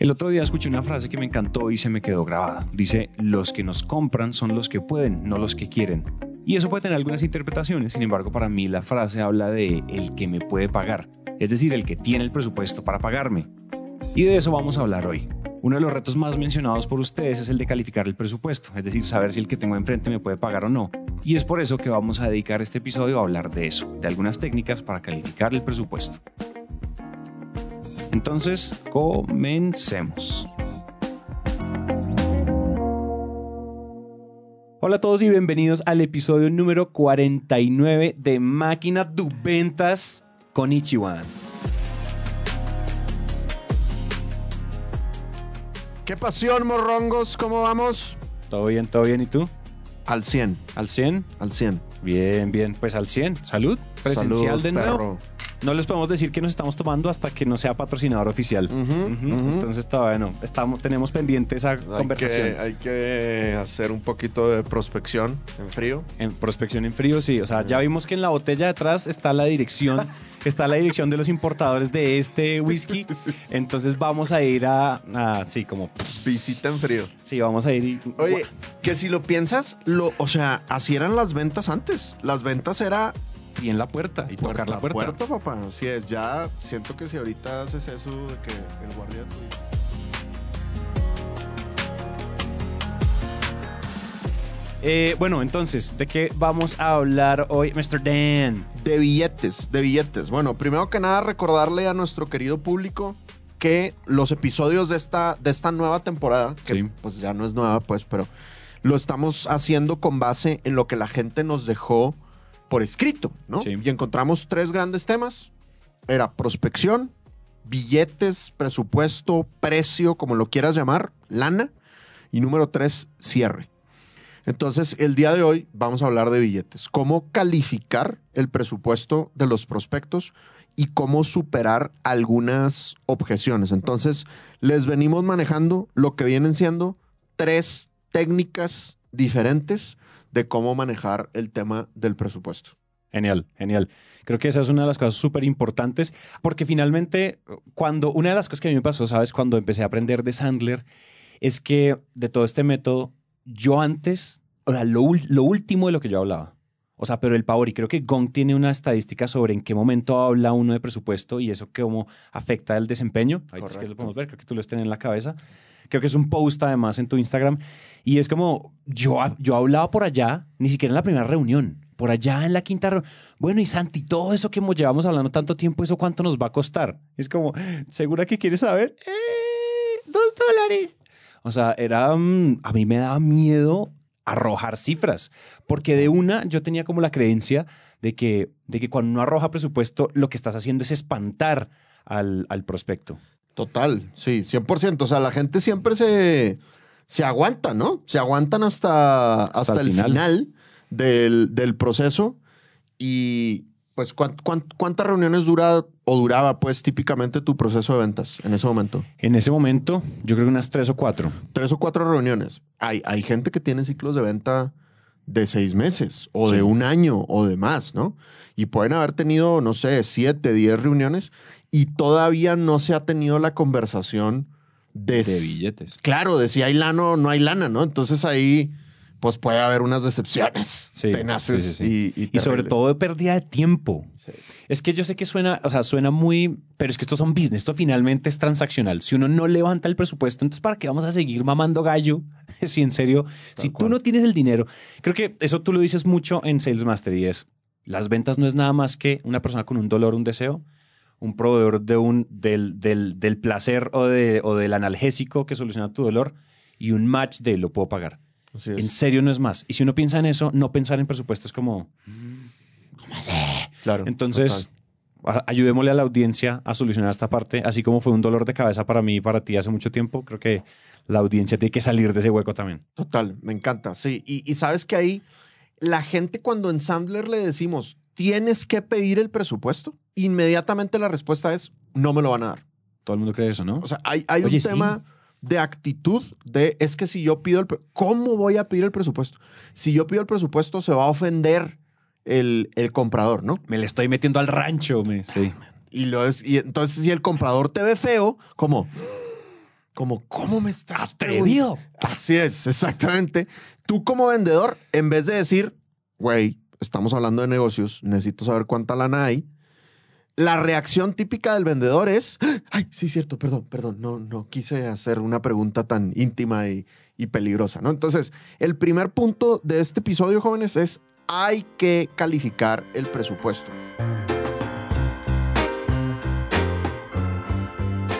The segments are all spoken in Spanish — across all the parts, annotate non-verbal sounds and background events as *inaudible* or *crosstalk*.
El otro día escuché una frase que me encantó y se me quedó grabada. Dice, los que nos compran son los que pueden, no los que quieren. Y eso puede tener algunas interpretaciones, sin embargo para mí la frase habla de el que me puede pagar, es decir, el que tiene el presupuesto para pagarme. Y de eso vamos a hablar hoy. Uno de los retos más mencionados por ustedes es el de calificar el presupuesto, es decir, saber si el que tengo enfrente me puede pagar o no. Y es por eso que vamos a dedicar este episodio a hablar de eso, de algunas técnicas para calificar el presupuesto. Entonces, comencemos. Hola a todos y bienvenidos al episodio número 49 de Máquina de Ventas con Ichiwan. ¿Qué pasión, morrongos? ¿Cómo vamos? ¿Todo bien, todo bien? ¿Y tú? Al 100, ¿Al 100? al 100. Bien, bien. Pues al 100. Salud. Presencial Salud, de nuevo. perro. No les podemos decir que nos estamos tomando hasta que no sea patrocinador oficial. Entonces todavía no. Estamos, tenemos pendiente esa Hay conversación. que, hay que hacer un poquito de prospección en frío. En prospección en frío, sí. O sea, ya vimos que en la botella de atrás está la dirección, *laughs* está la dirección de los importadores de este whisky. Entonces vamos a ir a, a- sí, como, Visita en frío. sí, vamos a ir y... Oye, que si lo piensas, lo, o sea, así eran las ventas antes. Las ventas era Y en la puerta y tocar la puerta. puerta, papá. Así es. Ya siento que si ahorita haces eso de que el guardia tuyo. Eh, bueno, entonces, ¿de qué vamos a hablar hoy, Mr. Dan? De billetes, de billetes. Bueno, primero que nada, recordarle a nuestro querido público que los episodios de esta, de esta nueva temporada, que Sí. pues ya no es nueva, pues, pero lo estamos haciendo con base en lo que la gente nos dejó por escrito, ¿no? Sí. Y encontramos tres grandes temas. Era prospección, billetes, presupuesto, precio, como lo quieras llamar, lana. Y número tres, cierre. Entonces, el día de hoy vamos a hablar de billetes. Cómo calificar el presupuesto de los prospectos y cómo superar algunas objeciones. Entonces, les venimos manejando lo que vienen siendo tres técnicas diferentes de cómo manejar el tema del presupuesto. Genial, genial. Creo que esa es una de las cosas súper importantes porque finalmente, cuando una de las cosas que a mí me pasó, ¿sabes? Cuando empecé a aprender de Sandler, es que de todo este método, yo antes, o sea, lo, lo último de lo que yo hablaba, o sea, pero el power, y creo que Gong tiene una estadística sobre en qué momento habla uno de presupuesto y eso cómo afecta el desempeño. Ahí es que lo podemos ver, creo que tú lo tienes en la cabeza. Creo que es un post además en tu Instagram. Y es como, yo, yo hablaba por allá, ni siquiera en la primera reunión, por allá en la quinta reunión. Bueno, y Santi, todo eso que llevamos hablando tanto tiempo, ¿eso cuánto nos va a costar? Es como, ¿segura que quieres saber? "Eh, dos dólares. O sea, era, mm, a mí me daba miedo arrojar cifras, porque de una yo tenía como la creencia de que, de que cuando uno arroja presupuesto, lo que estás haciendo es espantar al, al prospecto. Total, sí, 100%. O sea, la gente siempre se, se aguanta, ¿no? Se aguantan hasta, hasta, el el final. final, del, del proceso. Y pues, ¿cuán- cuán- cuántas reuniones dura o duraba, pues, típicamente tu proceso de ventas en ese momento? En ese momento, yo creo que unas tres o cuatro. Tres o cuatro reuniones. Hay, hay gente que tiene ciclos de venta de seis meses o Sí. de un año o de más, ¿no? Y pueden haber tenido, no sé, siete, diez reuniones y todavía no se ha tenido la conversación de, de billetes. Claro, de si hay lana o no hay lana, ¿no? Entonces ahí, pues puede haber unas decepciones Sí, tenaces sí, sí, y, y Y sobre todo de pérdida de tiempo. Es que yo sé que suena, o sea, suena muy, pero es que estos son business, esto finalmente es transaccional. Si uno no levanta el presupuesto, entonces ¿para qué vamos a seguir mamando gallo? *laughs* si en serio, si tú no tienes el dinero, creo que eso tú lo dices mucho en Sales Master y es, las ventas no es nada más que una persona con un dolor, un deseo, un proveedor de un, del, del, del placer o, de, o del analgésico que soluciona tu dolor y un match de lo puedo pagar. En serio no es más. Y si uno piensa en eso, no pensar en presupuesto es como... Claro. Entonces, ayudémosle a la audiencia a solucionar esta parte, así como fue un dolor de cabeza para mí y para ti hace mucho tiempo, creo que la audiencia tiene que salir de ese hueco también. Total, me encanta, sí. Y, y sabes que ahí la gente cuando en Sandler le decimos, tienes que pedir el presupuesto, inmediatamente la respuesta es, no me lo van a dar. Todo el mundo cree eso, ¿no? O sea, hay, hay Oye, un sí. tema de actitud de, es que si yo pido el, ¿cómo voy a pedir el presupuesto? Si yo pido el presupuesto, se va a ofender el, el comprador, ¿no? me le estoy metiendo al rancho. Me, sí. Y, lo es, y entonces si el comprador te ve feo, como, Como, ¿cómo me estás Atrevido. Así es, exactamente. Tú como vendedor, en vez de decir, güey, estamos hablando de negocios, necesito saber cuánta lana hay, la reacción típica del vendedor es, ay, sí, cierto, perdón, perdón, no, no quise hacer una pregunta tan íntima y, y peligrosa, ¿no? Entonces, el primer punto de este episodio, jóvenes, es hay que calificar el presupuesto.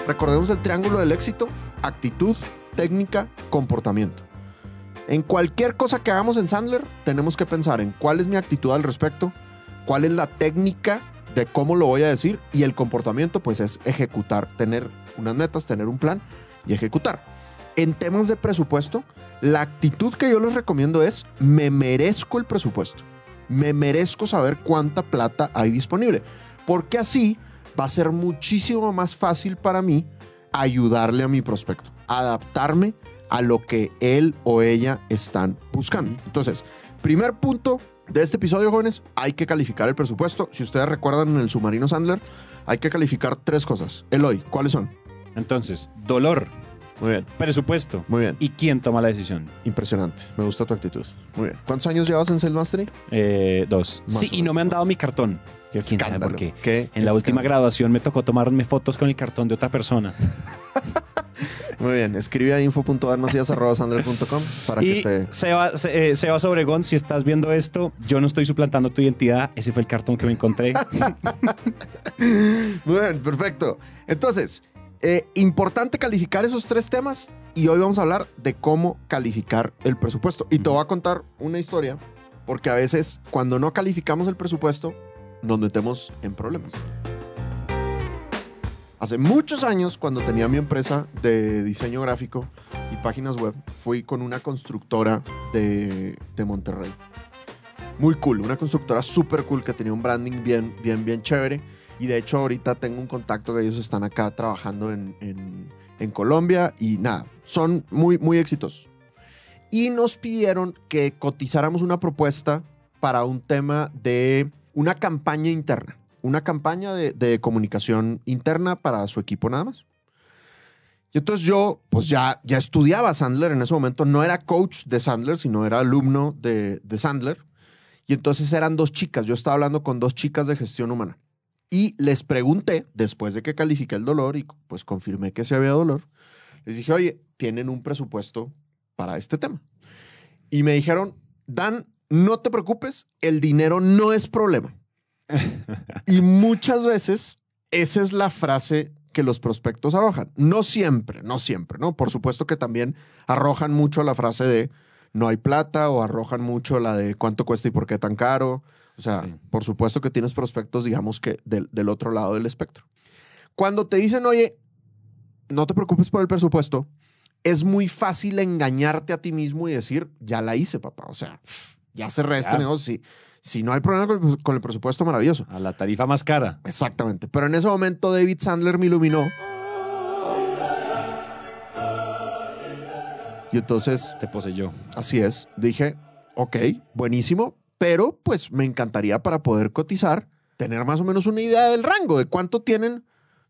Recordemos el triángulo del éxito, actitud, técnica, comportamiento. En cualquier cosa que hagamos en Sandler, tenemos que pensar en cuál es mi actitud al respecto, cuál es la técnica de cómo lo voy a decir y el comportamiento pues es ejecutar, tener unas metas, tener un plan y ejecutar. En temas de presupuesto, la actitud que yo les recomiendo es me merezco el presupuesto. Me merezco saber cuánta plata hay disponible, porque así va a ser muchísimo más fácil para mí ayudarle a mi prospecto, adaptarme a lo que él o ella están buscando. Entonces, primer punto de este episodio, jóvenes, hay que calificar el presupuesto. Si ustedes recuerdan en el submarino Sandler, hay que calificar tres cosas. Eloy, ¿cuáles son? Entonces, dolor, Muy bien, presupuesto muy bien. y quién toma la decisión. Impresionante. Me gusta tu actitud. Muy bien. ¿Cuántos años llevas en Sales Mastery? Eh, dos. Más sí, y no me han dado mi cartón. Qué ¿Quién sabe escándalo. por qué? Qué En la última escándalo. graduación me tocó tomarme fotos con el cartón de otra persona. *laughs* Muy bien. Escribe a info.darmacías.sandler.com para y que te... Seba, Se- eh, Sebas Obregón, si estás viendo esto, yo no estoy suplantando tu identidad. Ese fue el cartón que me encontré. *laughs* Muy bien, perfecto. Entonces, eh, importante calificar esos tres temas y hoy vamos a hablar de cómo calificar el presupuesto. Y te voy a contar una historia porque a veces cuando no calificamos el presupuesto nos metemos en problemas. Hace muchos años, cuando tenía mi empresa de diseño gráfico y páginas web, fui con una constructora de, Monterrey. Muy cool, una constructora súper cool que tenía un branding bien, bien, bien chévere. Y de hecho ahorita tengo un contacto que ellos están acá trabajando en- en Colombia y nada, son muy, muy exitosos. Y nos pidieron que cotizáramos una propuesta para un tema de una campaña interna, una campaña de, comunicación interna para su equipo nada más. Y entonces yo, pues ya, ya estudiaba Sandler en ese momento, no era coach de Sandler, sino era alumno de, de Sandler. Y entonces eran dos chicas, yo estaba hablando con dos chicas de gestión humana. Y les pregunté, después de que califiqué el dolor y pues confirmé que sí había dolor, les dije, oye, ¿tienen un presupuesto para este tema? Y me dijeron, Dan, no te preocupes, el dinero no es problema. Y muchas veces esa es la frase que los prospectos arrojan. No siempre, no siempre, ¿no? Por supuesto que también arrojan mucho la frase de no hay plata o arrojan mucho la de cuánto cuesta y por qué tan caro. O sea, Sí. por supuesto que tienes prospectos, digamos que del, del otro lado del espectro. Cuando te dicen, oye, no te preocupes por el presupuesto, es muy fácil engañarte a ti mismo y decir, ya la hice, papá. O sea, ya cerré este Ya. negocio. Si, si no hay problema con el, con el presupuesto, maravilloso. A la tarifa más cara. Exactamente. Pero en ese momento David Sandler me iluminó. Y entonces, Te poseyó. así es, dije, ok, buenísimo, pero pues me encantaría para poder cotizar, tener más o menos una idea del rango, de cuánto tienen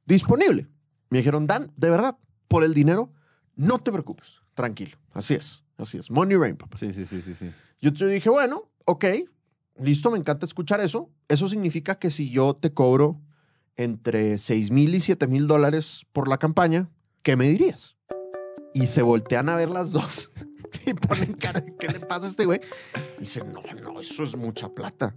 disponible. Me dijeron, Dan, de verdad, por el dinero, no te preocupes, tranquilo. Así es, así es. Money Rain, papá. Sí, sí, sí, sí, sí. Yo te dije, bueno, ok, listo, me encanta escuchar eso. Eso significa que si yo te cobro entre 6 mil y 7 mil dólares por la campaña, ¿qué me dirías? Y se voltean a ver las dos *laughs* y ponen cara, ¿qué le pasa a este güey? Y dicen, no, no, eso es mucha plata.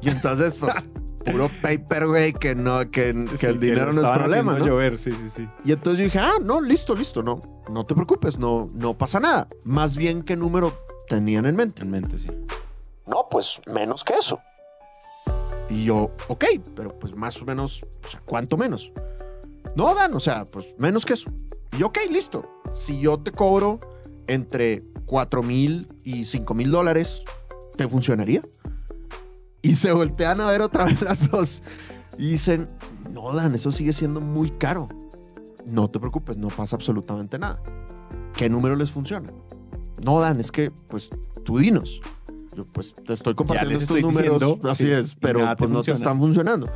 Y entonces, pues, *laughs* puro paper, güey, que, no, que, que Sí, el dinero lo no es problema, ¿no? llover, sí, sí, sí. Y entonces yo dije, ah, no, listo, listo, no, no te preocupes, no, no pasa nada. Más bien, ¿qué número tenían en mente? En mente, sí. No, pues menos que eso. Y yo, ok, pero pues más o menos, o sea, ¿cuánto menos? No, Dan, o sea, pues menos que eso. Y ok, listo. Si yo te cobro entre 4 mil y 5 mil dólares, ¿te funcionaría? Y se voltean a ver otra vez las dos y dicen, no, Dan, eso sigue siendo muy caro. No te preocupes, no pasa absolutamente nada. ¿Qué número les funciona? No, Dan, es que, pues, tú dinos. Yo, pues, te estoy compartiendo estos estoy números, diciendo, así sí, es, pero pues no te están funcionando.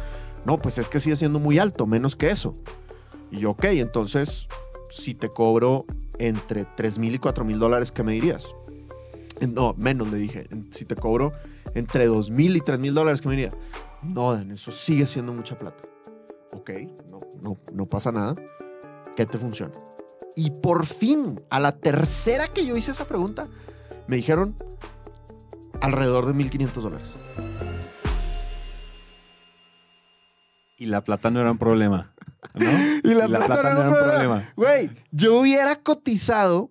No, pues es que sigue siendo muy alto, menos que eso. Y yo, ok, entonces, si te cobro entre 3 mil y 4 mil dólares, ¿qué me dirías? No, menos le dije. Si te cobro entre 2 mil y 3 mil dólares, ¿qué me dirías? No, Dan, eso sigue siendo mucha plata. Ok, no, no, no pasa nada. ¿Qué te funciona? Y por fin, a la tercera que yo hice esa pregunta, me dijeron alrededor de 1.500 dólares. Y la plata no era un problema. ¿no? *laughs* Y la, plata, no era un problema. Güey, yo hubiera cotizado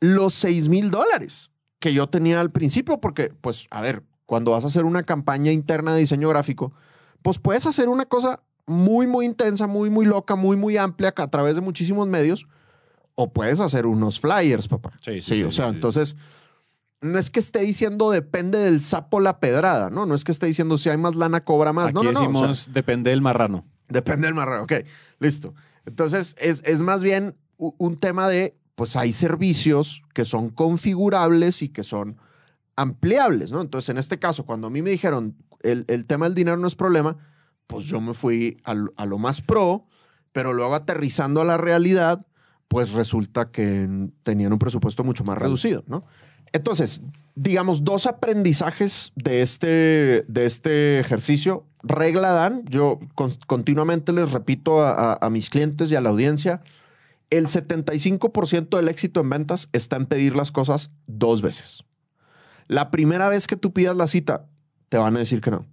los 6 mil dólares que yo tenía al principio, porque, pues, a ver, cuando vas a hacer una campaña interna de diseño gráfico, pues puedes hacer una cosa muy, muy intensa, muy, muy loca, muy, muy amplia a través de muchísimos medios, o puedes hacer unos flyers, papá. Sí, sí, sí, o sea, entonces, no es que esté diciendo depende del sapo la pedrada, ¿no? No es que esté diciendo si hay más lana, cobra más. Aquí no, no, no. o sea, decimos, depende del marrano. Depende del marrano. Ok, listo. Entonces, es, es más bien un tema de, pues hay servicios que son configurables y que son ampliables, ¿no? Entonces, en este caso, cuando a mí me dijeron el, el tema del dinero no es problema, pues yo me fui a, a lo más pro, pero luego aterrizando a la realidad, pues resulta que tenían un presupuesto mucho más reducido, ¿no? Entonces, digamos, dos aprendizajes de este, de este ejercicio. Regla Dan, yo con- continuamente les repito a, a- a mis clientes y a la audiencia, el 75% del éxito en ventas está en pedir las cosas dos veces. La primera vez que tú pidas la cita, te van a decir que no.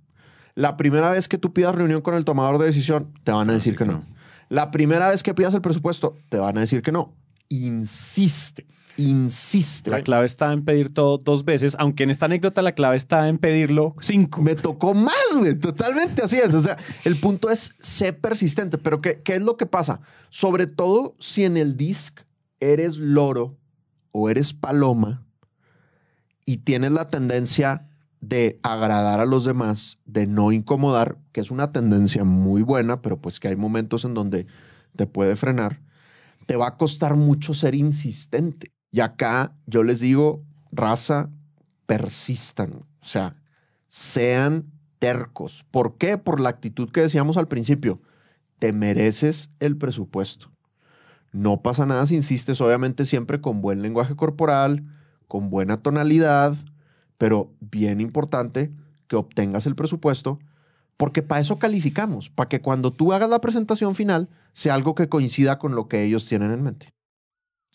La primera vez que tú pidas reunión con el tomador de decisión, te van a decir que no. La primera vez que pidas el presupuesto, te van a decir que no. Insiste, insiste. La clave está en pedir todo dos veces, aunque en esta anécdota la clave está en pedirlo cinco. Me tocó más, güey. Totalmente así es. O sea, el punto es ser persistente. Pero ¿qué, qué es lo que pasa? Sobre todo si en el disc eres loro o eres paloma y tienes la tendencia de agradar a los demás, de no incomodar, que es una tendencia muy buena, pero pues que hay momentos en donde te puede frenar, te va a costar mucho ser insistente. Y acá yo les digo, raza, persistan. O sea, sean tercos. ¿Por qué? Por la actitud que decíamos al principio. Te mereces el presupuesto. No pasa nada si insistes, obviamente siempre con buen lenguaje corporal, con buena tonalidad, pero bien importante que obtengas el presupuesto, porque para eso calificamos, para que cuando tú hagas la presentación final sea algo que coincida con lo que ellos tienen en mente.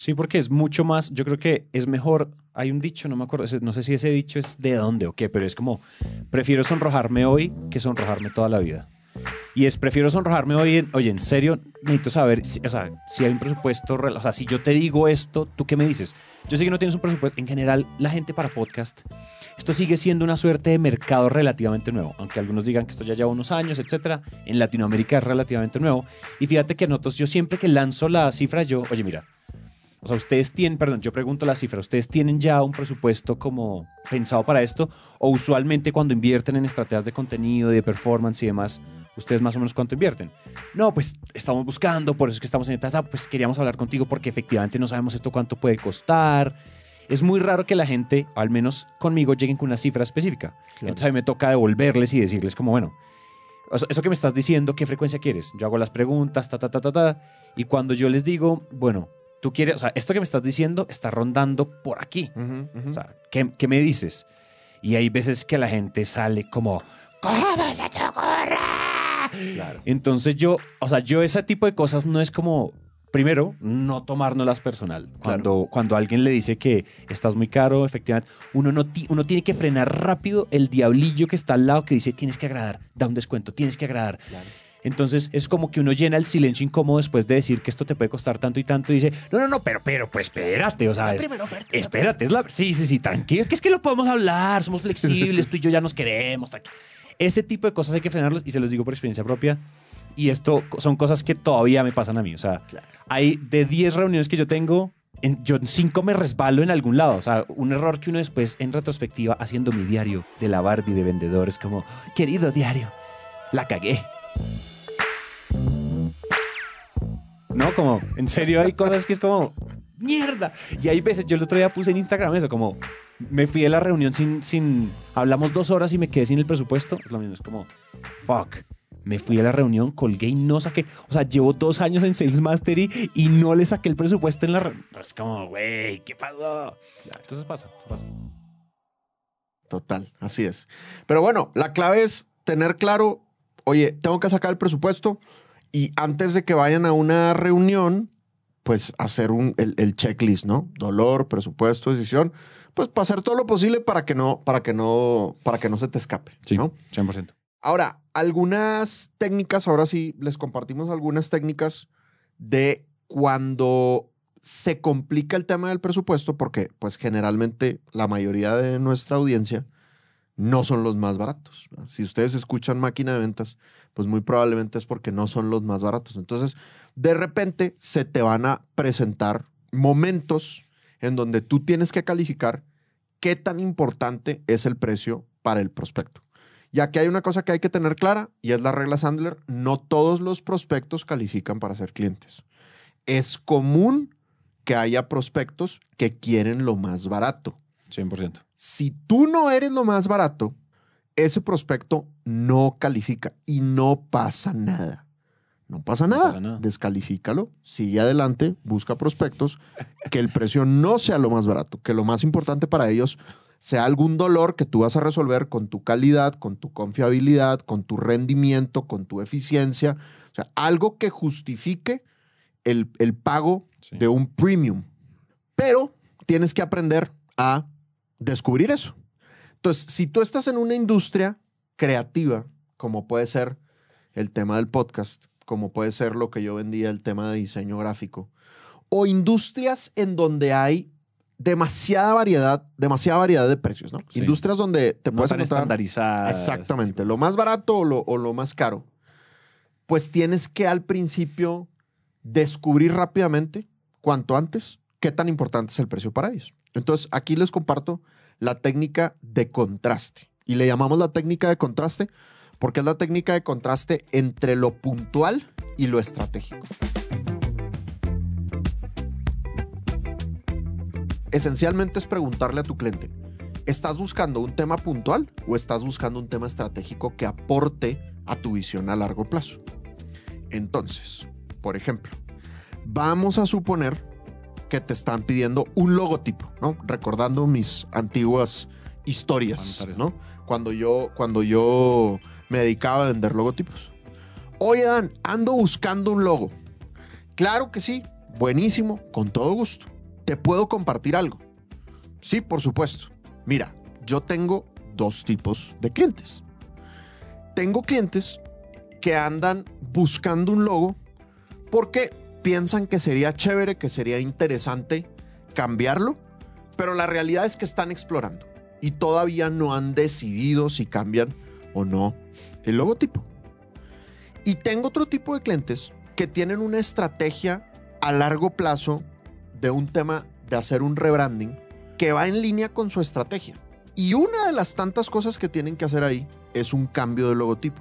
Sí, porque es mucho más, yo creo que es mejor, hay un dicho, no me acuerdo, no sé si ese dicho es de dónde o qué, pero es como, prefiero sonrojarme hoy que sonrojarme toda la vida. Y es, prefiero sonrojarme hoy, en- oye, en serio, necesito saber, si, o sea, si hay un presupuesto, o sea, si yo te digo esto, ¿tú qué me dices? Yo sé que no tienes un presupuesto, en general, la gente para podcast, esto sigue siendo una suerte de mercado relativamente nuevo, aunque algunos digan que esto ya lleva unos años, etcétera, en Latinoamérica es relativamente nuevo. Y fíjate que nosotros, yo siempre que lanzo la cifra, yo, oye, mira, o sea, ustedes tienen, perdón, yo pregunto la cifra, ¿ustedes tienen ya un presupuesto como pensado para esto? O usualmente cuando invierten en estrategias de contenido, de performance y demás, ¿ustedes más o menos cuánto invierten? No, pues estamos buscando, por eso es que estamos en esta etapa, pues queríamos hablar contigo porque efectivamente no sabemos esto cuánto puede costar. Es muy raro que la gente, al menos conmigo, lleguen con una cifra específica. Entonces a mí me toca devolverles y decirles como, bueno, eso que me estás diciendo, ¿qué frecuencia quieres? Yo hago las preguntas, ta, ta, ta, ta, ta. Y cuando yo les digo, bueno, tú quieres, o sea, esto que me estás diciendo está rondando por aquí. O sea, ¿qué, qué me dices? Y hay veces que la gente sale como, ¿cómo se te ocurre? Claro. Entonces yo, o sea, yo ese tipo de cosas no es como, primero, no tomárnoslas personal. Cuando, cuando alguien le dice que estás muy caro, efectivamente, uno, no ti- uno tiene que frenar rápido el diablillo que está al lado que dice, tienes que agradar, da un descuento, tienes que agradar. Claro. Entonces es como que uno llena el silencio incómodo después de decir que esto te puede costar tanto y tanto y dice, no, no, no, pero, pero, pues espérate, o sea, es- espérate, es la... Sí, sí, sí, tranquilo, que es que lo podemos hablar, somos flexibles, *laughs* tú y yo ya nos queremos. tranqui- Ese tipo de cosas hay que frenarlos y se los digo por experiencia propia. Y esto son cosas que todavía me pasan a mí. O sea, Claro. hay de 10 reuniones que yo tengo, en, yo en 5 me resbalo en algún lado. O sea, un error que uno después, en retrospectiva, haciendo mi diario de la Barbie de vendedores, como, querido diario, la cagué. No, como, en serio hay cosas que es como, mierda. Y hay veces, yo el otro día puse en Instagram eso, como, me fui de la reunión sin, sin, hablamos dos horas y me quedé sin el presupuesto. Es lo mismo, es como, fuck. Me fui a la reunión, colgué y no saqué. O sea, llevo dos años en Sales Mastery y no le saqué el presupuesto en la. re- Es como, güey, ¿qué pasó? Entonces pasa, pasa. Total, así es. Pero bueno, la clave es tener claro, oye, tengo que sacar el presupuesto y antes de que vayan a una reunión, pues hacer un, el, el checklist, ¿no? Dolor, presupuesto, decisión, pues para hacer todo lo posible para que no, para que no, para que no se te escape, Sí, ¿no? 100%. Ahora, algunas técnicas, ahora sí les compartimos algunas técnicas de cuando se complica el tema del presupuesto, porque pues generalmente la mayoría de nuestra audiencia no son los más baratos. Si ustedes escuchan máquina de ventas, pues muy probablemente es porque no son los más baratos. Entonces, de repente se te van a presentar momentos en donde tú tienes que calificar qué tan importante es el precio para el prospecto. Ya que hay una cosa que hay que tener clara y es la regla Sandler, no todos los prospectos califican para ser clientes. Es común que haya prospectos que quieren lo más barato. 100%. Si tú no eres lo más barato, ese prospecto no califica y no pasa nada. No pasa No nada. pasa nada. Descalifícalo, sigue adelante, busca prospectos, que el precio no sea lo más barato, que lo más importante para ellos sea algún dolor que tú vas a resolver con tu calidad, con tu confiabilidad, con tu rendimiento, con tu eficiencia. O sea, algo que justifique el, el pago Sí. de un premium. Pero tienes que aprender a descubrir eso. Entonces, si tú estás en una industria creativa, como puede ser el tema del podcast, como puede ser lo que yo vendía, el tema de diseño gráfico, o industrias en donde hay demasiada variedad, demasiada variedad de precios, ¿no? Sí. Industrias donde te no puedes encontrar estandarizadas. Exactamente, lo más barato o lo, o lo más caro. Pues tienes que al principio descubrir rápidamente, cuanto antes, qué tan importante es el precio para ellos. Entonces, aquí les comparto la técnica de contraste. Y le llamamos la técnica de contraste porque es la técnica de contraste entre lo puntual y lo estratégico. Esencialmente es preguntarle a tu cliente, ¿estás buscando un tema puntual o estás buscando un tema estratégico que aporte a tu visión a largo plazo? Entonces, por ejemplo, vamos a suponer que te están pidiendo un logotipo, ¿no? Recordando mis antiguas historias. ¿no? Cuando yo, cuando yo me dedicaba a vender logotipos. Oye, Dan, ando buscando un logo. Claro que sí, buenísimo, con todo gusto. ¿Te puedo compartir algo? Sí, por supuesto. Mira, yo tengo dos tipos de clientes. Tengo clientes que andan buscando un logo porque piensan que sería chévere, que sería interesante cambiarlo, pero la realidad es que están explorando y todavía no han decidido si cambian o no el logotipo. Y tengo otro tipo de clientes que tienen una estrategia a largo plazo de un tema de hacer un rebranding que va en línea con su estrategia. Y una de las tantas cosas que tienen que hacer ahí es un cambio de logotipo.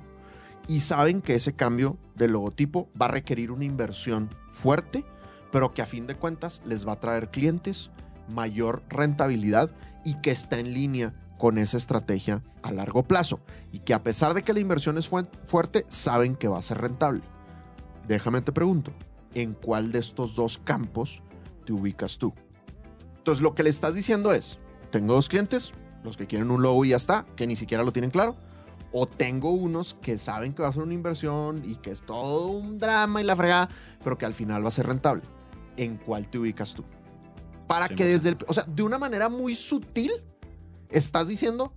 Y saben que ese cambio de logotipo va a requerir una inversión fuerte, pero que a fin de cuentas les va a traer clientes, mayor rentabilidad y que está en línea con esa estrategia a largo plazo. Y que a pesar de que la inversión es fu- fuerte, saben que va a ser rentable. Déjame te pregunto, ¿en cuál de estos dos campos te ubicas tú? Entonces lo que le estás diciendo es, tengo dos clientes, los que quieren un logo y ya está, que ni siquiera lo tienen claro, o tengo unos que saben que va a ser una inversión y que es todo un drama y la fregada, pero que al final va a ser rentable. ¿En cuál te ubicas tú? Para que 100%. desde el, o sea, de una manera muy sutil estás diciendo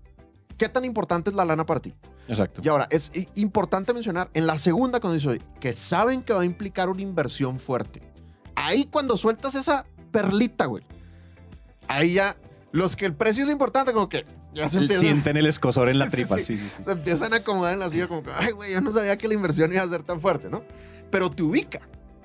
qué tan importante es la lana para ti. Exacto. Y ahora, es importante mencionar en la segunda cuando dice que saben que va a implicar una inversión fuerte. Ahí cuando sueltas esa perlita, güey. Ahí ya, los que el precio es importante, como que ya se empiezan, Sienten el escosor en la *laughs* Sí, sí, tripa. sí. Sí, sí, sí. se empiezan a acomodar en la silla como que, ay, güey, yo no sabía que la inversión iba a ser tan fuerte, ¿no? Pero te ubica.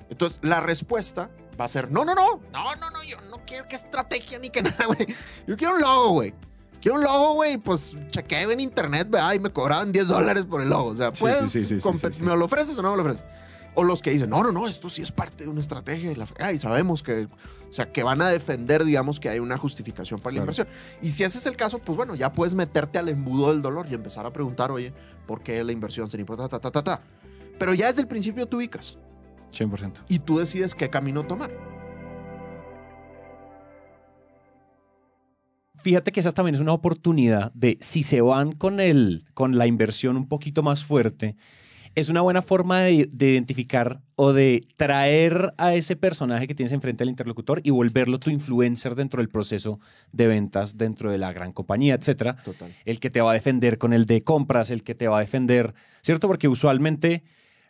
Entonces, la respuesta va a ser, no, no, no, no, no, no, yo no quiero que estrategia ni que *laughs* nada, güey. Yo quiero un logo, güey. Quiero un logo, güey, pues chequeé en internet, ¿verdad? Y me cobraban 10 dólares por el logo. O sea, Sí, puedes sí, sí. ¿me lo ofreces o no me lo ofreces? O los que dicen, no, no, no, esto sí es parte de una estrategia y, la fregada", y sabemos que, o sea, que van a defender, digamos, que hay una justificación para la Claro. inversión. Y si ese es el caso, pues bueno, ya puedes meterte al embudo del dolor y empezar a preguntar, oye, ¿por qué la inversión sería importante? Ta, ta, ta, ta. Pero ya desde el principio tú ubicas 100%. y tú decides qué camino tomar. Fíjate que esa también es una oportunidad de, si se van con, el, con la inversión un poquito más fuerte, es una buena forma de, de identificar o de traer a ese personaje que tienes enfrente al interlocutor y volverlo tu influencer dentro del proceso de ventas dentro de la gran compañía, etcétera. Total. El que te va a defender con el de compras, el que te va a defender, ¿cierto? Porque usualmente,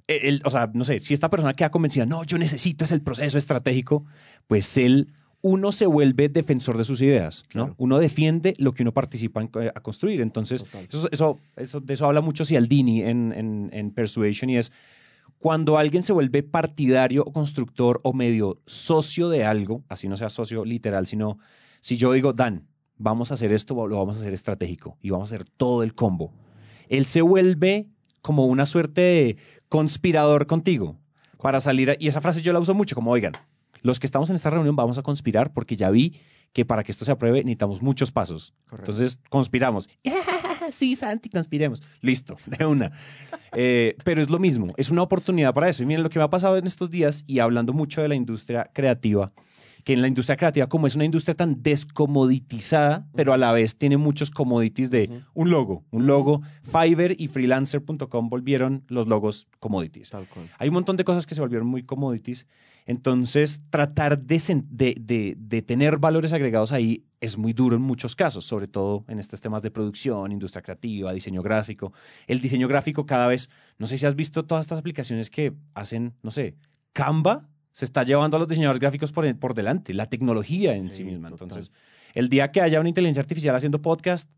eh, o sea, no sé, si esta persona queda convencida, no, yo necesito es el proceso estratégico, pues él, uno se vuelve defensor de sus ideas, ¿no? Claro. Uno defiende lo que uno participa en co- a construir. Entonces, eso, eso- de eso habla mucho Cialdini en, en, en Persuasion y es cuando alguien se vuelve partidario o constructor o medio socio de algo, así no sea socio literal, sino si yo digo, Dan, vamos a hacer esto, lo vamos a hacer estratégico y vamos a hacer todo el combo. Él se vuelve como una suerte de conspirador contigo para salir. a- y esa frase yo la uso mucho, como, oigan, los que estamos en esta reunión vamos a conspirar porque ya vi que para que esto se apruebe necesitamos muchos pasos. Correcto. Entonces, conspiramos. *laughs* sí, Santi, conspiremos. Listo, *laughs* de una. Eh, pero es lo mismo, es una oportunidad para eso. Y miren lo que me ha pasado en estos días y hablando mucho de la industria creativa, que en la industria creativa, como es una industria tan descomoditizada, pero a la vez tiene muchos commodities de un logo, un logo. Fiverr y freelancer.com volvieron los logos commodities. Tal cual. Hay un montón de cosas que se volvieron muy commodities. Entonces, tratar de, sen- de, de- de tener valores agregados ahí es muy duro en muchos casos, sobre todo en estos temas de producción, industria creativa, diseño gráfico. El diseño gráfico cada vez, no sé si has visto todas estas aplicaciones que hacen, no sé, Canva se está llevando a los diseñadores gráficos por, por delante, la tecnología en sí, Sí, misma. total. Entonces, el día que haya una inteligencia artificial haciendo podcast,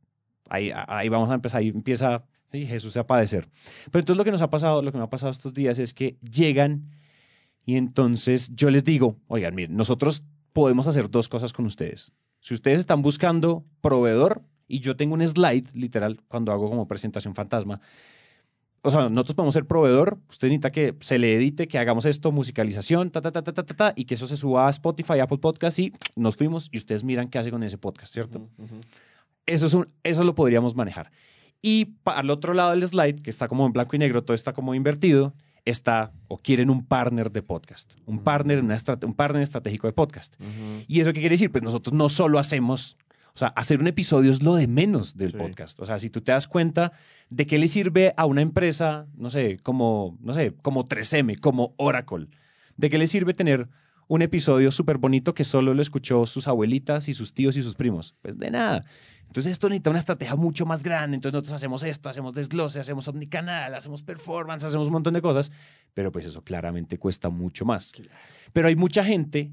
ahí, ahí vamos a empezar, ahí empieza sí, Jesús a padecer. Pero entonces lo que nos ha pasado, lo que me ha pasado estos días es que llegan y entonces yo les digo, oigan, miren, nosotros podemos hacer dos cosas con ustedes. Si ustedes están buscando proveedor y yo tengo un slide, literal, cuando hago como presentación fantasma, o sea, nosotros podemos ser proveedor, usted necesita que se le edite, que hagamos esto, musicalización, ta, ta, ta, ta, ta, ta, ta, y que eso se suba a Spotify, Apple Podcast y nos fuimos y ustedes miran qué hace con ese podcast, ¿cierto? Ujú, ujú. Eso, es un- eso lo podríamos manejar. Y al otro lado del slide, que está como en blanco y negro, todo está como invertido, está o quieren un partner de podcast, un partner, en una estrate- un partner estratégico de podcast. Ujú. ¿Y eso qué quiere decir? Pues nosotros no solo hacemos, o sea, hacer un episodio es lo de menos del Sí. podcast. O sea, si tú te das cuenta de qué le sirve a una empresa, no sé, como, no sé, como 3M, como Oracle, de qué le sirve tener un episodio súper bonito que solo lo escuchó sus abuelitas y sus tíos y sus primos. Pues de nada. Entonces esto necesita una estrategia mucho más grande. Entonces nosotros hacemos esto, hacemos desglose, hacemos omnicanal, hacemos performance, hacemos un montón de cosas. Pero pues eso claramente cuesta mucho más. Pero hay mucha gente,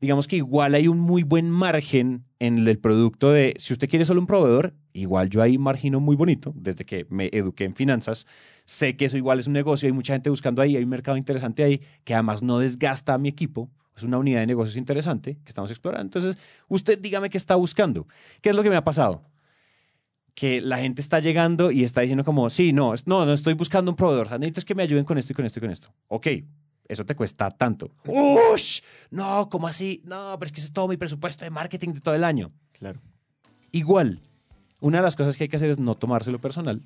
digamos que igual hay un muy buen margen en el producto de, si usted quiere solo un proveedor, igual yo ahí margino muy bonito, desde que me eduqué en finanzas, sé que eso igual es un negocio, hay mucha gente buscando ahí, hay un mercado interesante ahí, que además no desgasta a mi equipo, es una unidad de negocios interesante que estamos explorando. Entonces, usted dígame qué está buscando. ¿Qué es lo que me ha pasado? Que la gente está llegando y está diciendo como, sí, no, no, no estoy buscando un proveedor, necesito es que me ayuden con esto y con esto y con esto. Ok, eso te cuesta tanto. ¡Ush! No, ¿cómo así? No, pero es que ese es todo mi presupuesto de marketing de todo el año. Claro. Igual, una de las cosas que hay que hacer es no tomárselo personal.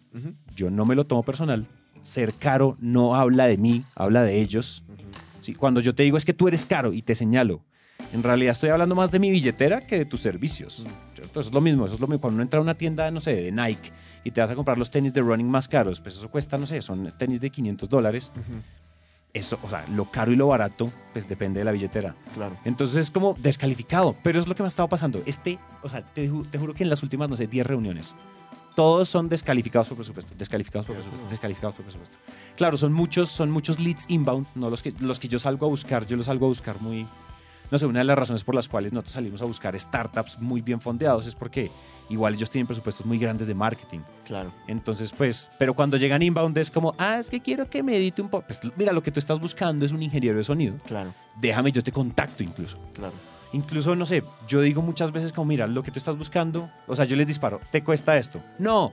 Yo no me lo tomo personal. Ser caro no habla de mí, habla de ellos. ujú. ¿sí? Cuando yo te digo es que tú eres caro y te señalo, en realidad estoy hablando más de mi billetera que de tus servicios. ¿cierto? Eso es lo mismo. Eso es lo mismo. Cuando uno entra a una tienda, no sé, de Nike y te vas a comprar los tenis de running más caros, pues eso cuesta, no sé, son tenis de 500 dólares. Ujú. Eso, o sea, lo caro y lo barato, pues depende de la billetera. Claro. Entonces es como descalificado, pero es lo que me ha estado pasando. Este, o sea, te, ju- te juro que en las últimas, no sé, 10 reuniones, todos son descalificados por presupuesto, descalificados por presupuesto, descalificados por presupuesto. Claro, son muchos, son muchos leads inbound, no los que, los que yo salgo a buscar, yo los salgo a buscar muy, no sé, una de las razones por las cuales nosotros salimos a buscar startups muy bien fondeados es porque igual ellos tienen presupuestos muy grandes de marketing. Claro. Entonces, pues, pero cuando llegan inbound es como, ah, es que quiero que me edite un poco. Pues mira, lo que tú estás buscando es un ingeniero de sonido. Claro. Déjame, yo te contacto incluso. Claro. Incluso, no sé, yo digo muchas veces como, mira, lo que tú estás buscando, o sea, yo les disparo, te cuesta esto. No.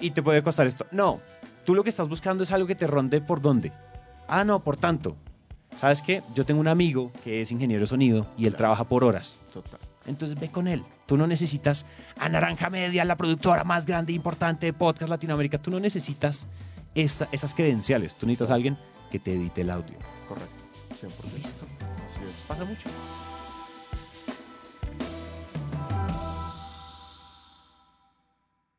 Y te puede costar esto. No. Tú lo que estás buscando es algo que te ronde por dónde. Ah, no, por tanto. ¿Sabes qué? Yo tengo un amigo que es ingeniero de sonido y él trabaja por horas. Total. Entonces ve con él. Tú no necesitas a Naranja Media, la productora más grande e importante de podcast Latinoamérica. Tú no necesitas esa- esas credenciales. Tú necesitas a alguien que te edite el audio. Correcto. 100%. Listo. Así es. Pasa mucho.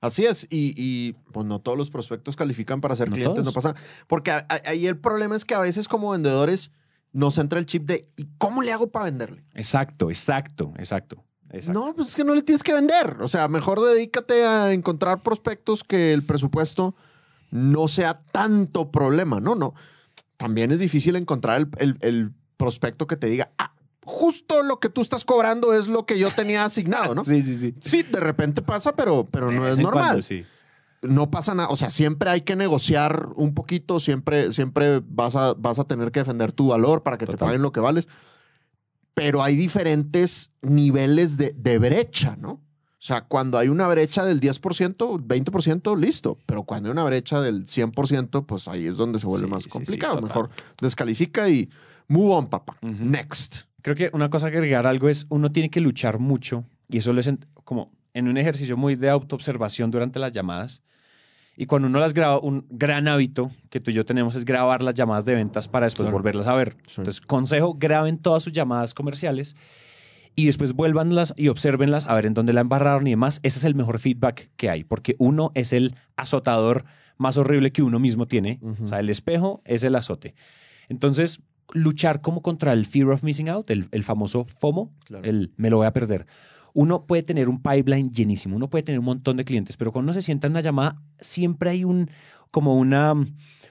Así es, y, y, pues no todos los prospectos califican para ser No clientes, todos. no pasa. Porque ahí el problema es que a veces como vendedores nos entra el chip de ¿y cómo le hago para venderle? Exacto, exacto, exacto. exacto. No, pues es que no le tienes que vender. O sea, mejor dedícate a encontrar prospectos que el presupuesto no sea tanto problema, ¿no? No. También es difícil encontrar el, el- el prospecto que te diga, ah, justo lo que tú estás cobrando es lo que yo tenía asignado, ¿no? *laughs* Sí, sí, sí. Sí, de repente pasa, pero, pero no es normal. cuando, sí. No pasa nada. O sea, siempre hay que negociar un poquito, siempre, siempre vas, a, vas a tener que defender tu valor para que te paguen lo que vales. Pero hay diferentes niveles de, de brecha, ¿no? O sea, cuando hay una brecha del 10%, 20%, listo. Pero cuando hay una brecha del 100%, pues ahí es donde se vuelve Sí, más sí, sí, complicado. Mejor descalifica y move on, papá. Next. Creo que una cosa que agregar algo es, uno tiene que luchar mucho, y eso lo es en- como en un ejercicio muy de autoobservación durante las llamadas. Y cuando uno las graba, un gran hábito que tú y yo tenemos es grabar las llamadas de ventas para después Claro. volverlas a ver. Sí. Entonces, consejo, graben todas sus llamadas comerciales y después vuélvanlas y obsérvenlas a ver en dónde la embarraron y demás. Ese es el mejor feedback que hay, porque uno es el azotador más horrible que uno mismo tiene. O sea, el espejo es el azote. Entonces, luchar como contra el fear of missing out, el, el famoso FOMO, Claro. el me lo voy a perder. Uno puede tener un pipeline llenísimo, uno puede tener un montón de clientes, pero cuando uno se sienta en una llamada, siempre hay un, como una,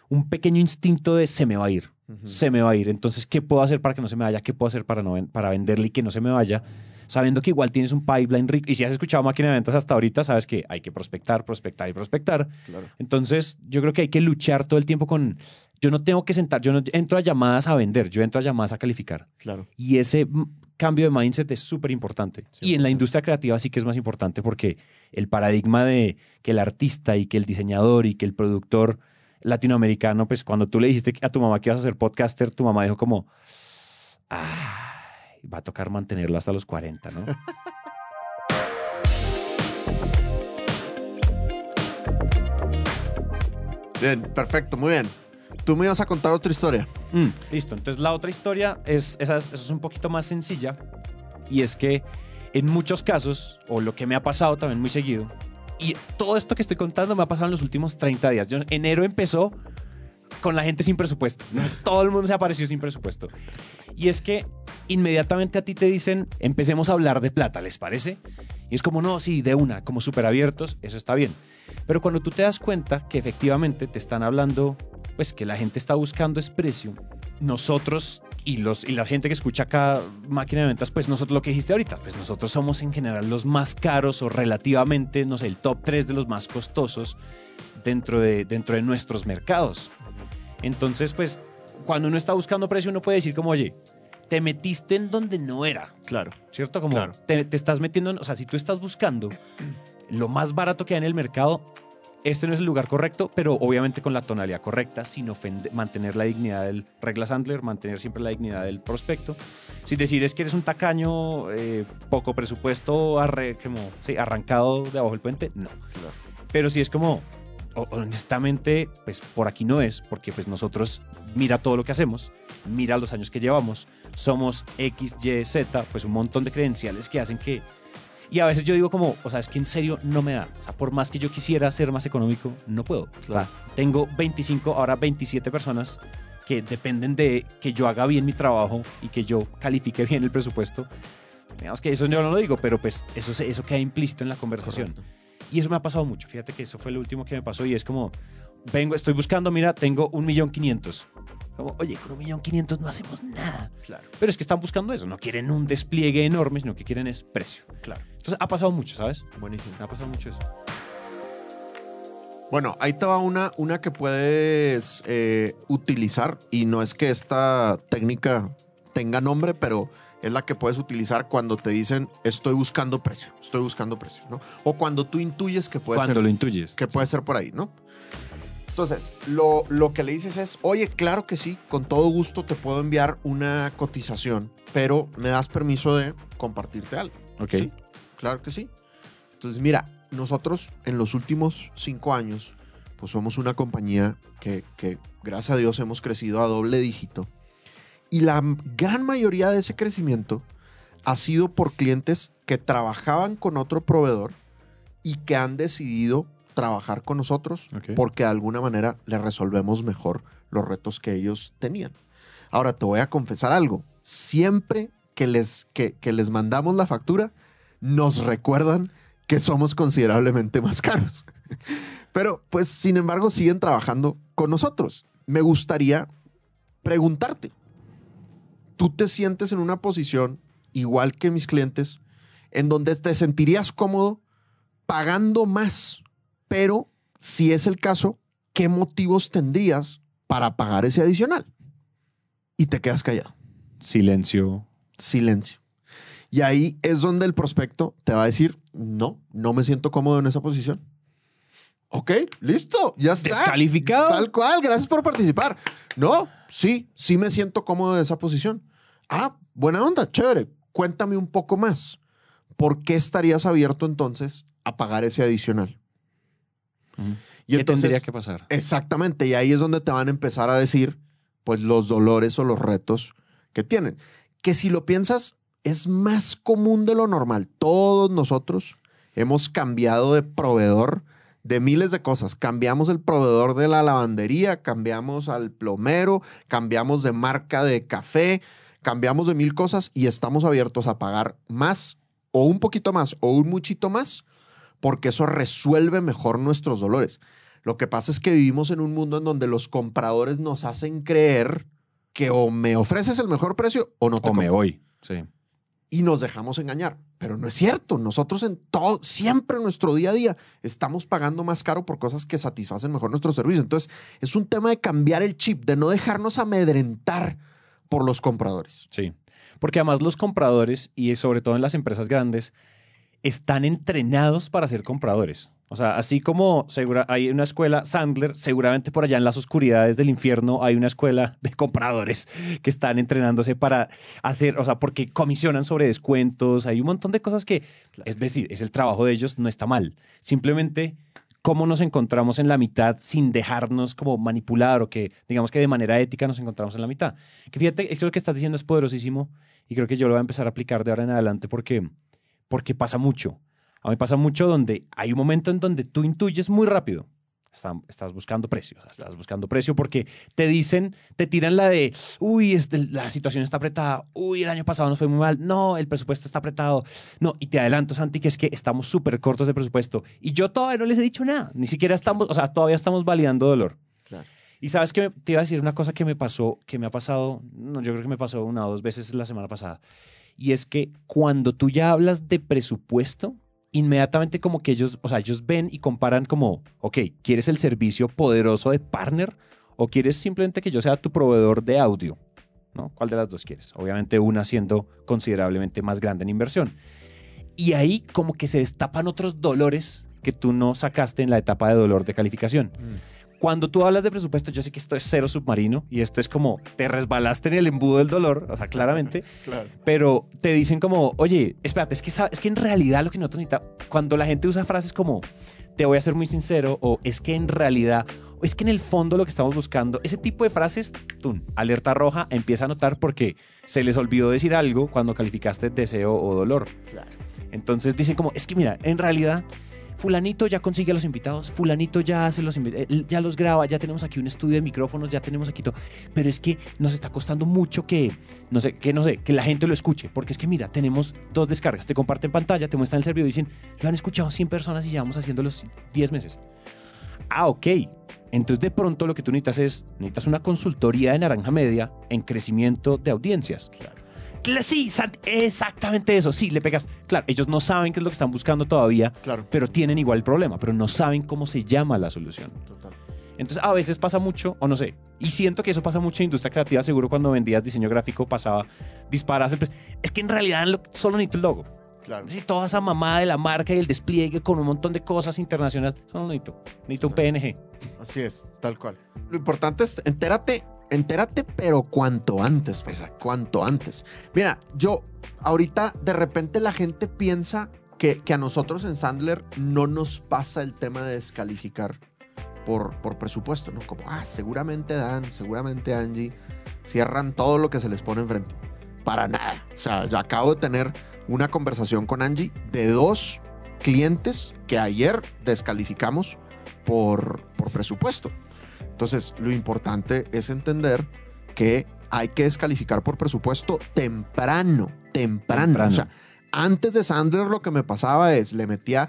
un pequeño instinto de se me va a ir, se me va a ir. Entonces, ¿qué puedo hacer para que no se me vaya? ¿Qué puedo hacer para, no, para venderle y que no se me vaya? Sabiendo que igual tienes un pipeline rico. Y si has escuchado máquina de ventas hasta ahorita, sabes que hay que prospectar, prospectar y prospectar. Claro. Entonces, yo creo que hay que luchar todo el tiempo con... Yo no tengo que sentar, yo no entro a llamadas a vender, yo entro a llamadas a calificar. Claro. Y ese mm, cambio de mindset es súper importante. Y en la 100%. industria creativa sí que es más importante porque el paradigma de que el artista y que el diseñador y que el productor latinoamericano, pues cuando tú le dijiste a tu mamá que ibas a ser podcaster, tu mamá dijo como, ay, va a tocar mantenerlo hasta los 40, ¿no? *laughs* Bien, perfecto, muy bien. Tú me ibas a contar otra historia. Mm, listo. Entonces la otra historia es, esa es, esa es un poquito más sencilla y es que en muchos casos, o lo que me ha pasado también muy seguido, y todo esto que estoy contando me ha pasado en los últimos 30 días. Yo, enero empezó con la gente sin presupuesto. ¿no? *laughs* Todo el mundo se apareció sin presupuesto. Y es que inmediatamente a ti te dicen, empecemos a hablar de plata, ¿les parece? Y es como, no, sí, de una, como súper abiertos, eso está bien. Pero cuando tú te das cuenta que efectivamente te están hablando, pues que la gente está buscando es precio, nosotros y, los, y la gente que escucha acá máquina de ventas, pues nosotros lo que dijiste ahorita, pues nosotros somos en general los más caros o relativamente, no sé, el top 3 de los más costosos dentro de, dentro de nuestros mercados. Entonces, pues cuando uno está buscando precio, uno puede decir como, oye, te metiste en donde no era, Claro. ¿cierto? Como Claro. te, te estás metiendo, en- o sea, si tú estás buscando lo más barato que hay en el mercado, este no es el lugar correcto, pero obviamente con la tonalidad correcta, sin ofender, mantener la dignidad del regla Sandler, mantener siempre la dignidad del prospecto. Sin decir es que eres un tacaño, eh, poco presupuesto, arre- como, sí, arrancado de abajo del puente, no. Claro. Pero si es como, honestamente, pues por aquí no es, porque pues nosotros, mira todo lo que hacemos, mira los años que llevamos, somos X, Y, Z, pues un montón de credenciales que hacen que... Y a veces yo digo como, o sea, es que en serio no me da. O sea, por más que yo quisiera ser más económico, no puedo. O sea, tengo 25, ahora 27 personas que dependen de que yo haga bien mi trabajo y que yo califique bien el presupuesto. Digamos que eso yo no lo digo, pero pues eso, eso queda implícito en la conversación. Correcto. Y eso me ha pasado mucho. Fíjate que eso fue lo último que me pasó y es como, vengo, estoy buscando, mira, tengo un millón quinientos. Como, oye, con un millón quinientos no hacemos nada. Claro. Pero es que están buscando eso, no quieren un despliegue enorme, sino que quieren es precio. Claro. Entonces ha pasado mucho, ¿sabes? Buenísimo. Ha pasado mucho eso. Bueno, ahí te va una, una que puedes eh, utilizar y no es que esta técnica tenga nombre, pero es la que puedes utilizar cuando te dicen estoy buscando precio, estoy buscando precio, ¿no? O cuando tú intuyes que puede Cuando ser lo intuyes. que puede ser por ahí, ¿no? Entonces, lo, lo que le dices es, oye, claro que sí, con todo gusto te puedo enviar una cotización, pero me das permiso de compartirte algo. Ok. Sí, claro que sí. Entonces, mira, nosotros en los últimos cinco años, pues somos una compañía que, que, gracias a Dios hemos crecido a doble dígito. Y la gran mayoría de ese crecimiento ha sido por clientes que trabajaban con otro proveedor y que han decidido trabajar con nosotros porque de alguna manera les resolvemos mejor los retos que ellos tenían. Ahora te voy a confesar algo. Siempre que les, que, que les mandamos la factura, nos recuerdan que somos considerablemente más caros. *laughs* Pero pues sin embargo siguen trabajando con nosotros. Me gustaría preguntarte, ¿tú te sientes en una posición igual que mis clientes en donde te sentirías cómodo pagando más? Pero si es el caso, ¿qué motivos tendrías para pagar ese adicional? Y te quedas callado. Silencio. Silencio. Y ahí es donde el prospecto te va a decir, no, no me siento cómodo en esa posición. Ok, listo, ya está. Descalificado. Tal cual, gracias por participar. No, sí, sí me siento cómodo en esa posición. Ah, buena onda, chévere. Cuéntame un poco más. ¿Por qué estarías abierto entonces a pagar ese adicional? Y ¿Qué entonces, tendría que pasar? Exactamente, y ahí es donde te van a empezar a decir, pues, los dolores o los retos que tienen. Que si lo piensas, es más común de lo normal. Todos nosotros hemos cambiado de proveedor de miles de cosas. Cambiamos el proveedor de la lavandería, cambiamos al plomero, cambiamos de marca de café, cambiamos de mil cosas y estamos abiertos a pagar más o un poquito más o un muchito más porque eso resuelve mejor nuestros dolores. Lo que pasa es que vivimos en un mundo en donde los compradores nos hacen creer que o me ofreces el mejor precio o no te O me voy. Sí. Y nos dejamos engañar. Pero no es cierto. Nosotros en todo, siempre en nuestro día a día, estamos pagando más caro por cosas que satisfacen mejor nuestro servicio. Entonces, es un tema de cambiar el chip, de no dejarnos amedrentar por los compradores. Sí. Porque además los compradores, y sobre todo en las empresas grandes, están entrenados para ser compradores. O sea, así como hay una escuela Sandler, seguramente por allá en las oscuridades del infierno hay una escuela *laughs* de compradores que están entrenándose para hacer, o sea, porque comisionan sobre descuentos, hay un montón de cosas que, es decir, es el trabajo de ellos, no está mal. Simplemente cómo nos encontramos en la mitad sin dejarnos como manipular o que digamos que de manera ética nos encontramos en la mitad. Que fíjate, creo que estás diciendo es poderosísimo y creo que yo lo voy a empezar a aplicar de ahora en adelante porque, porque pasa mucho. A mí pasa mucho donde hay un momento en donde tú intuyes muy rápido. Está- estás buscando precio, estás buscando precio porque te dicen, te tiran la de, uy, este, la situación está apretada, uy, el año pasado nos fue muy mal, no, el presupuesto está apretado, no, y te adelanto, Santi, que es que estamos súper cortos de presupuesto y yo todavía no les he dicho nada, ni siquiera estamos, o sea, todavía estamos validando dolor. Claro. Y sabes que te iba a decir una cosa que me pasó, que me ha pasado, no, yo creo que me pasó una o dos veces la semana pasada. Y es que cuando tú ya hablas de presupuesto, inmediatamente como que ellos, o sea, ellos ven y comparan como, ok, ¿quieres el servicio poderoso de partner o quieres simplemente que yo sea tu proveedor de audio? ¿No? ¿Cuál de las dos quieres? Obviamente una siendo considerablemente más grande en inversión. Y ahí como que se destapan otros dolores que tú no sacaste en la etapa de dolor de calificación. Cuando tú hablas de presupuesto, yo sé que esto es cero submarino y esto es como te resbalaste en el embudo del dolor, o sea, claramente, *laughs* Claro. pero te dicen como, oye, espérate, es que, es que en realidad lo que nosotros necesitamos, cuando la gente usa frases como, te voy a ser muy sincero, o es que en realidad, o es que en el fondo lo que estamos buscando, ese tipo de frases, ¡tum! alerta roja, empieza a notar porque se les olvidó decir algo cuando calificaste deseo o dolor. Claro. Entonces dicen como, es que mira, en realidad, fulanito ya consigue a los invitados, fulanito ya hace los ya los graba, ya tenemos aquí un estudio de micrófonos, ya tenemos aquí todo, pero es que nos está costando mucho que, no sé, que no sé, que la gente lo escuche, porque es que mira, tenemos dos descargas, te comparten pantalla, te muestran el servidor y dicen, lo han escuchado 100 personas y llevamos haciéndolos 10 meses. Ah, ok. Entonces de pronto lo que tú necesitas es, necesitas una consultoría de naranja media en crecimiento de audiencias. Claro. Sí, exactamente eso. Sí, le pegas. Claro, ellos no saben qué es lo que están buscando todavía, Claro. pero tienen igual el problema, pero no saben cómo se llama la solución. Total. Entonces, a veces pasa mucho, o no sé, y siento que eso pasa mucho en industria creativa. Seguro cuando vendías diseño gráfico pasaba, disparas. pre- Es que en realidad lo- solo necesito el logo. Claro. Sí, toda esa mamada de la marca y el despliegue con un montón de cosas internacionales. Eso no necesito. Necesito un PNG. Así es, tal cual. Lo importante es entérate, entérate, pero cuanto antes. pues, Cuanto antes. Mira, yo ahorita de repente la gente piensa que, a nosotros en Sandler no nos pasa el tema de descalificar por, por presupuesto, ¿no? Como, ah, seguramente Dan, seguramente Angie cierran todo lo que se les pone enfrente. Para nada. O sea, ya acabo de tener una conversación con Angie de dos clientes que ayer descalificamos por, por presupuesto. Entonces, lo importante es entender que hay que descalificar por presupuesto temprano, temprano. Temprano. O sea, antes de Sandler lo que me pasaba es, le metía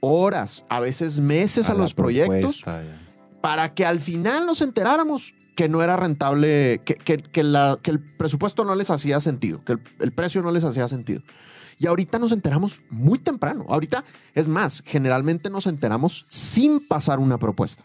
horas, a veces meses a, los proyectos ya. para que al final nos enteráramos que no era rentable, que, que- que la- que el presupuesto no les hacía sentido, que el, el precio no les hacía sentido. Y ahorita nos enteramos muy temprano. Ahorita, es más, generalmente nos enteramos sin pasar una propuesta.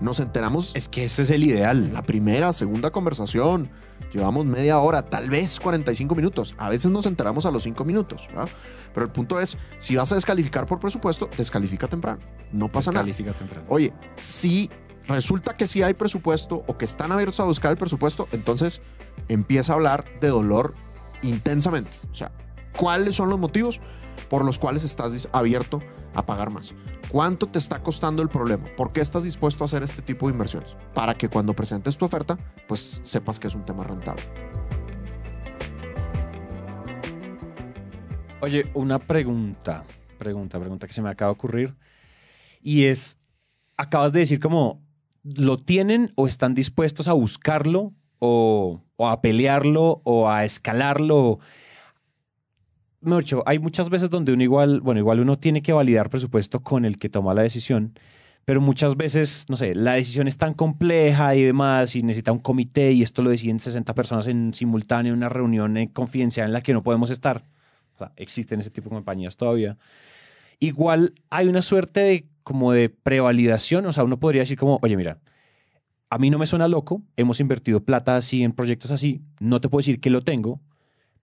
Nos enteramos Es que ese es el ideal. la primera, segunda conversación. Llevamos media hora, tal vez 45 minutos. A veces nos enteramos a los 5 minutos. ¿verdad? Pero el punto es, si vas a descalificar por presupuesto, descalifica temprano. No pasa nada. Califica temprano. Oye, si resulta que sí hay presupuesto o que están abiertos a buscar el presupuesto, entonces empieza a hablar de dolor intensamente. O sea, ¿cuáles son los motivos por los cuales estás abierto a pagar más? ¿Cuánto te está costando el problema? ¿Por qué estás dispuesto a hacer este tipo de inversiones? Para que cuando presentes tu oferta, pues sepas que es un tema rentable. Oye, una pregunta, pregunta, pregunta que se me acaba de ocurrir. Y es, acabas de decir como, ¿lo tienen o están dispuestos a buscarlo o, o a pelearlo o a escalarlo? Mejor hay muchas veces donde uno igual, bueno, igual uno tiene que validar presupuesto con el que toma la decisión, pero muchas veces, no sé, la decisión es tan compleja y demás y necesita un comité y esto lo deciden 60 personas en simultáneo en una reunión eh, confidencial en la que no podemos estar. O sea, existen ese tipo de compañías todavía. Igual hay una suerte de como de prevalidación, o sea, uno podría decir como, oye, mira, a mí no me suena loco, hemos invertido plata así en proyectos así, no te puedo decir que lo tengo,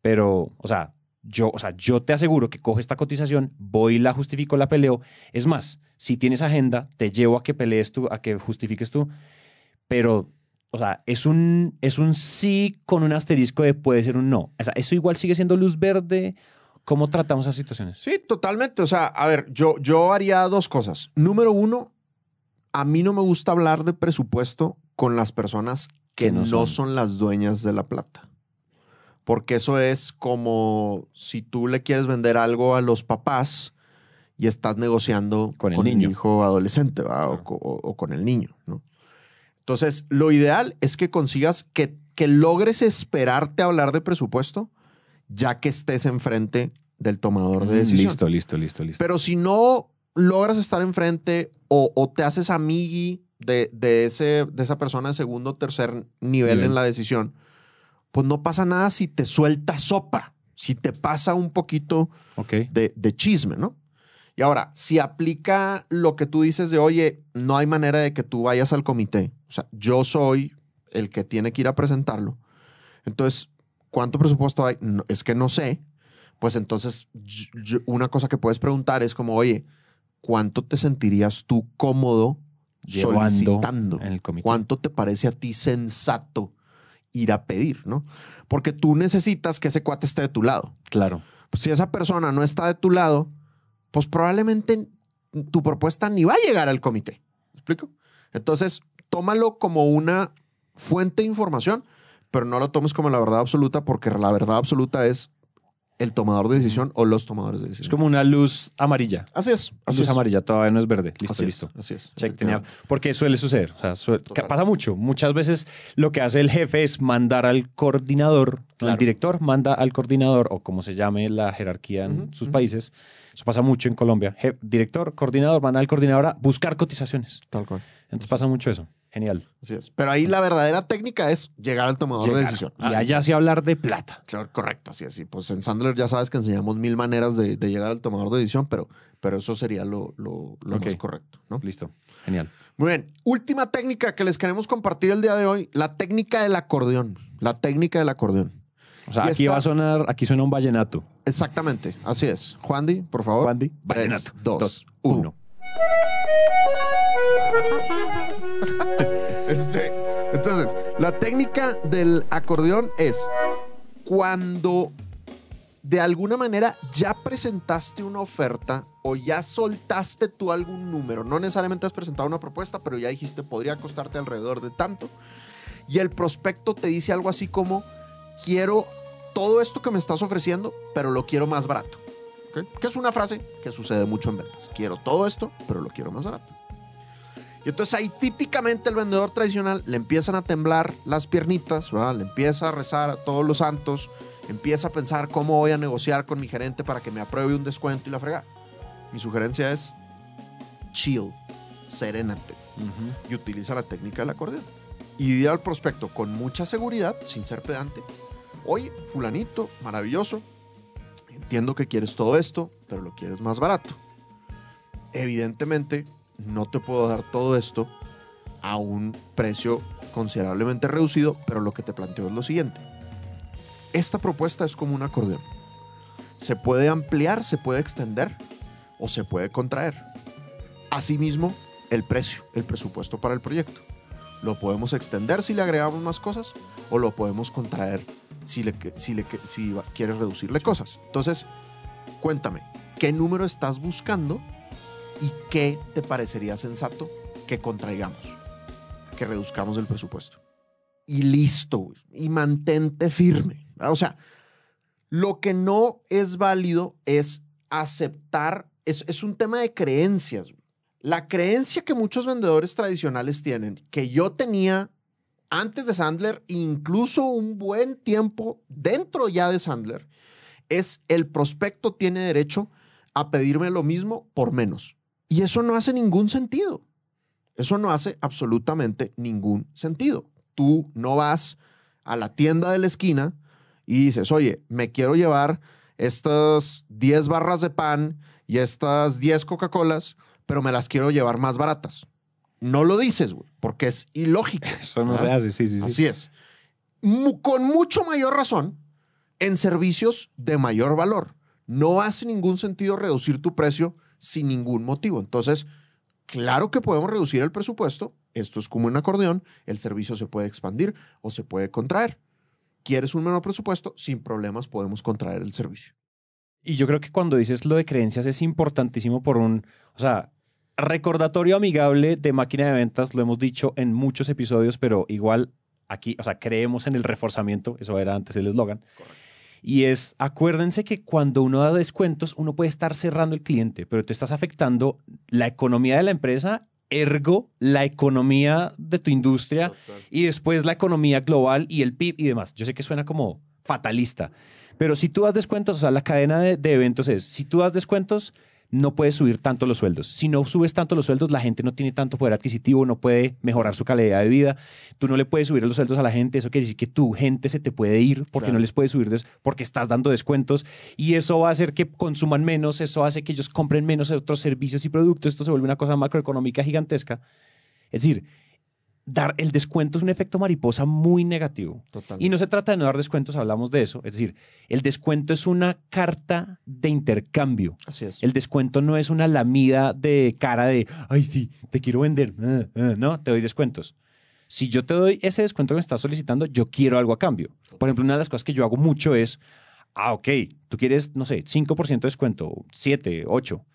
pero, o sea, yo, o sea, yo te aseguro que coge esta cotización, voy, la justifico, la peleo. Es más, si tienes agenda, te llevo a que pelees tú, a que justifiques tú, pero, o sea, es un, es un sí con un asterisco de puede ser un no. O sea, eso igual sigue siendo luz verde. ¿Cómo tratamos esas situaciones? Sí, totalmente. O sea, a ver, yo, yo haría dos cosas. Número uno, a mí no me gusta hablar de presupuesto con las personas que, Que no no, son. son. las dueñas de la plata. Porque eso es como si tú le quieres vender algo a los papás y estás negociando Con el niño. hijo adolescente o, con el niño. ¿no? Entonces, lo ideal es que consigas que, que logres esperarte a hablar de presupuesto ya que estés enfrente del tomador de decisión. Mm, Listo, listo, listo, listo. Pero si no logras estar enfrente o, o te haces amigui de, de, ese, de esa persona de segundo o tercer nivel Nivel. en la decisión, pues no pasa nada si te suelta sopa, si te pasa un poquito de, de chisme, ¿no? Y ahora, si aplica lo que tú dices de, oye, no hay manera de que tú vayas al comité, o sea, yo soy el que tiene que ir a presentarlo, entonces, ¿cuánto presupuesto hay? No, es que no sé. Pues entonces, yo- una cosa que puedes preguntar es como, oye, ¿cuánto te sentirías tú cómodo Llevando solicitando? en el comité. ¿Cuánto te parece a ti sensato ir a pedir, no? Porque tú necesitas que ese cuate esté de tu lado. Claro. Pues, si esa persona no está de tu lado, pues probablemente tu propuesta ni va a llegar al comité. ¿Me explico? Entonces, tómalo como una fuente de información, pero no lo tomes como la verdad absoluta, porque la verdad absoluta es el tomador de decisión o los tomadores de decisión. Es como una luz amarilla. Así es. Así luz es. amarilla, todavía no es verde. Listo, Así es, listo. Así es. Check, tenía- porque suele suceder. O sea, suele- pasa mucho. Muchas veces lo que hace el jefe es mandar al coordinador, el director manda al coordinador, o como se llame la jerarquía en sus países. Eso pasa mucho en Colombia. Director, coordinador, manda al coordinador a buscar cotizaciones. Tal cual. Entonces pasa mucho eso. Genial. Así es. Pero ahí la verdadera técnica es llegar al tomador de decisión. Y allá sí hablar de plata. Claro, correcto, así es. Y pues en Sandler ya sabes que enseñamos mil maneras de, de llegar al tomador de decisión, pero, pero eso sería lo, lo- lo más correcto, ¿no? Listo. Genial. Muy bien. Última técnica que les queremos compartir el día de hoy, la técnica del acordeón. La técnica del acordeón. O sea, Y aquí esta- va a sonar, aquí suena un vallenato. Exactamente, así es. Juan Di, por favor. Juan Di, Tres, vallenato. dos, Dos, uno. uno. *laughs* Este, entonces, la técnica del acordeón es cuando de alguna manera ya presentaste una oferta o ya soltaste tú algún número, no necesariamente has presentado una propuesta, pero ya dijiste podría costarte alrededor de tanto, y el prospecto te dice algo así como, quiero todo esto que me estás ofreciendo, pero lo quiero más barato. Que es una frase que sucede mucho en ventas. Quiero todo esto, pero lo quiero más barato. Y entonces ahí típicamente el vendedor tradicional le empiezan a temblar las piernitas, ¿verdad? le empieza a rezar a todos los santos, empieza a pensar cómo voy a negociar con mi gerente para que me apruebe un descuento y la frega. Mi sugerencia es chill, serénate y utiliza la técnica del acordeón. Y dir al prospecto con mucha seguridad, sin ser pedante, oye, fulanito, maravilloso, entiendo que quieres todo esto, pero lo quieres más barato. Evidentemente, no te puedo dar todo esto a un precio considerablemente reducido, pero lo que te planteo es lo siguiente. Esta propuesta es como un acordeón. Se puede ampliar, se puede extender o se puede contraer. Asimismo, el precio, el presupuesto para el proyecto. Lo podemos extender si le agregamos más cosas o lo podemos contraer si, le, si, le, si quieres reducirle cosas. Entonces, cuéntame, ¿qué número estás buscando y qué te parecería sensato que contraigamos? Que reduzcamos el presupuesto. Y listo, y mantente firme. O sea, lo que no es válido es aceptar, es, un tema de creencias. La creencia que muchos vendedores tradicionales tienen, que yo tenía antes de Sandler, incluso un buen tiempo dentro ya de Sandler, es el prospecto tiene derecho a pedirme lo mismo por menos. Y eso no hace ningún sentido. Eso no hace absolutamente ningún sentido. Tú no vas a la tienda de la esquina y dices, oye, me quiero llevar estas 10 barras de pan y estas 10 Coca-Colas, pero me las quiero llevar más baratas. No lo dices, güey, porque es ilógico. *laughs* Eso no ¿verdad? se hace, sí, sí, sí. Así es. Con mucho mayor razón en servicios de mayor valor. No hace ningún sentido reducir tu precio sin ningún motivo. Entonces, claro que podemos reducir el presupuesto. Esto es como un acordeón. El servicio se puede expandir o se puede contraer. ¿Quieres un menor presupuesto? Sin problemas podemos contraer el servicio. Y yo creo que cuando dices lo de creencias es importantísimo por un, o sea, recordatorio amigable de máquina de ventas, lo hemos dicho en muchos episodios, pero igual aquí, o sea, creemos en el reforzamiento, eso era antes el eslogan. Y es, acuérdense que cuando uno da descuentos, uno puede estar cerrando el cliente, pero tú estás afectando la economía de la empresa, ergo la economía de tu industria y después la economía global y el PIB y demás. Yo sé que suena como fatalista, pero si tú das descuentos, o sea, la cadena de, de eventos es, si tú das descuentos, no puedes subir tanto los sueldos. Si no subes tanto los sueldos, la gente no tiene tanto poder adquisitivo, no puede mejorar su calidad de vida. Tú no le puedes subir los sueldos a la gente. Eso quiere decir que tu gente se te puede ir porque Claro. no les puedes subir porque estás dando descuentos y eso va a hacer que consuman menos, eso hace que ellos compren menos otros servicios y productos. Esto se vuelve una cosa macroeconómica gigantesca. Es decir, dar el descuento es un efecto mariposa muy negativo. Totalmente. Y no se trata de no dar descuentos, hablamos de eso. Es decir, el descuento es una carta de intercambio. Así es. El descuento no es una lamida de cara de, ay, sí, te quiero vender. Ah, ah". No, te doy descuentos. Si yo te doy ese descuento que me estás solicitando, yo quiero algo a cambio. Por ejemplo, una de las cosas que yo hago mucho es, ah, ok, tú quieres, no sé, 5% de descuento, 7, 8.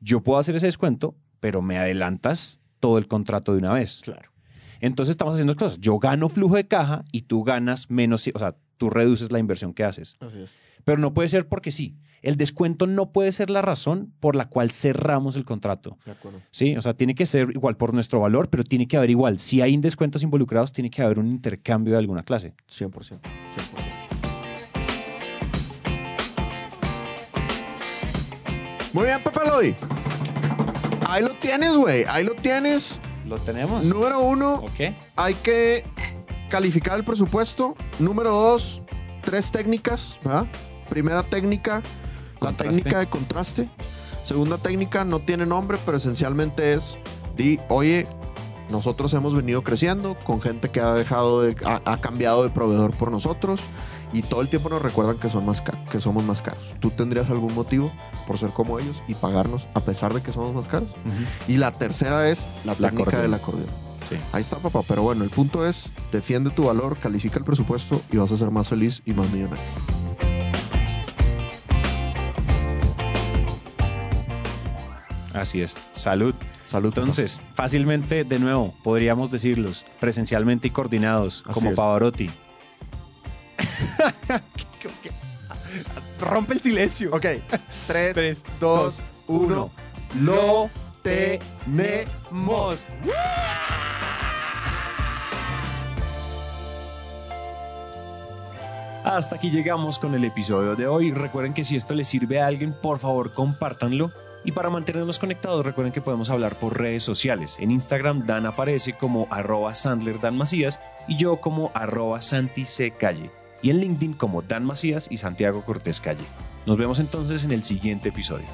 Yo puedo hacer ese descuento, pero me adelantas todo el contrato de una vez. Claro. Entonces estamos haciendo dos cosas. Yo gano flujo de caja y tú ganas menos, o sea, tú reduces la inversión que haces. Así es. Pero no puede ser porque sí. El descuento no puede ser la razón por la cual cerramos el contrato. De acuerdo. Sí, o sea, tiene que ser igual por nuestro valor, pero tiene que haber igual. Si hay descuentos involucrados, tiene que haber un intercambio de alguna clase. 100%. 100%. Muy bien, Pepe Loy. Ahí lo tienes, güey. Ahí lo tienes. ¿Lo tenemos? Número uno, hay que calificar el presupuesto. Número dos, tres técnicas, ¿verdad? Primera técnica, la técnica de contraste. Segunda técnica no tiene nombre, pero esencialmente es, di, oye, nosotros hemos venido creciendo con gente que ha dejado de, ha, ha cambiado de proveedor por nosotros y todo el tiempo nos recuerdan que, son más que somos más caros. ¿Tú tendrías algún motivo por ser como ellos y pagarnos a pesar de que somos más caros? Y la tercera es la La técnica acordeón. del acordeón. Sí. Ahí está, papá. Pero bueno, el punto es, defiende tu valor, califica el presupuesto y vas a ser más feliz y más millonario. Así es. Salud. Salud. papá. Entonces, fácilmente, de nuevo, podríamos decirlos presencialmente y coordinados, Así como es. Pavarotti. *laughs* Rompe el silencio. Ok. 3, Tres, 2, dos, 1. Lo tenemos. Hasta aquí llegamos con el episodio de hoy. Recuerden que si esto les sirve a alguien, por favor compártanlo. Y para mantenernos conectados, recuerden que podemos hablar por redes sociales. En Instagram, Dan aparece como arroba Sandler Dan Macías y yo como arroba Santi C. Calle. Y en LinkedIn como Dan Macías y Santiago Cortés Calle. Nos vemos entonces en el siguiente episodio.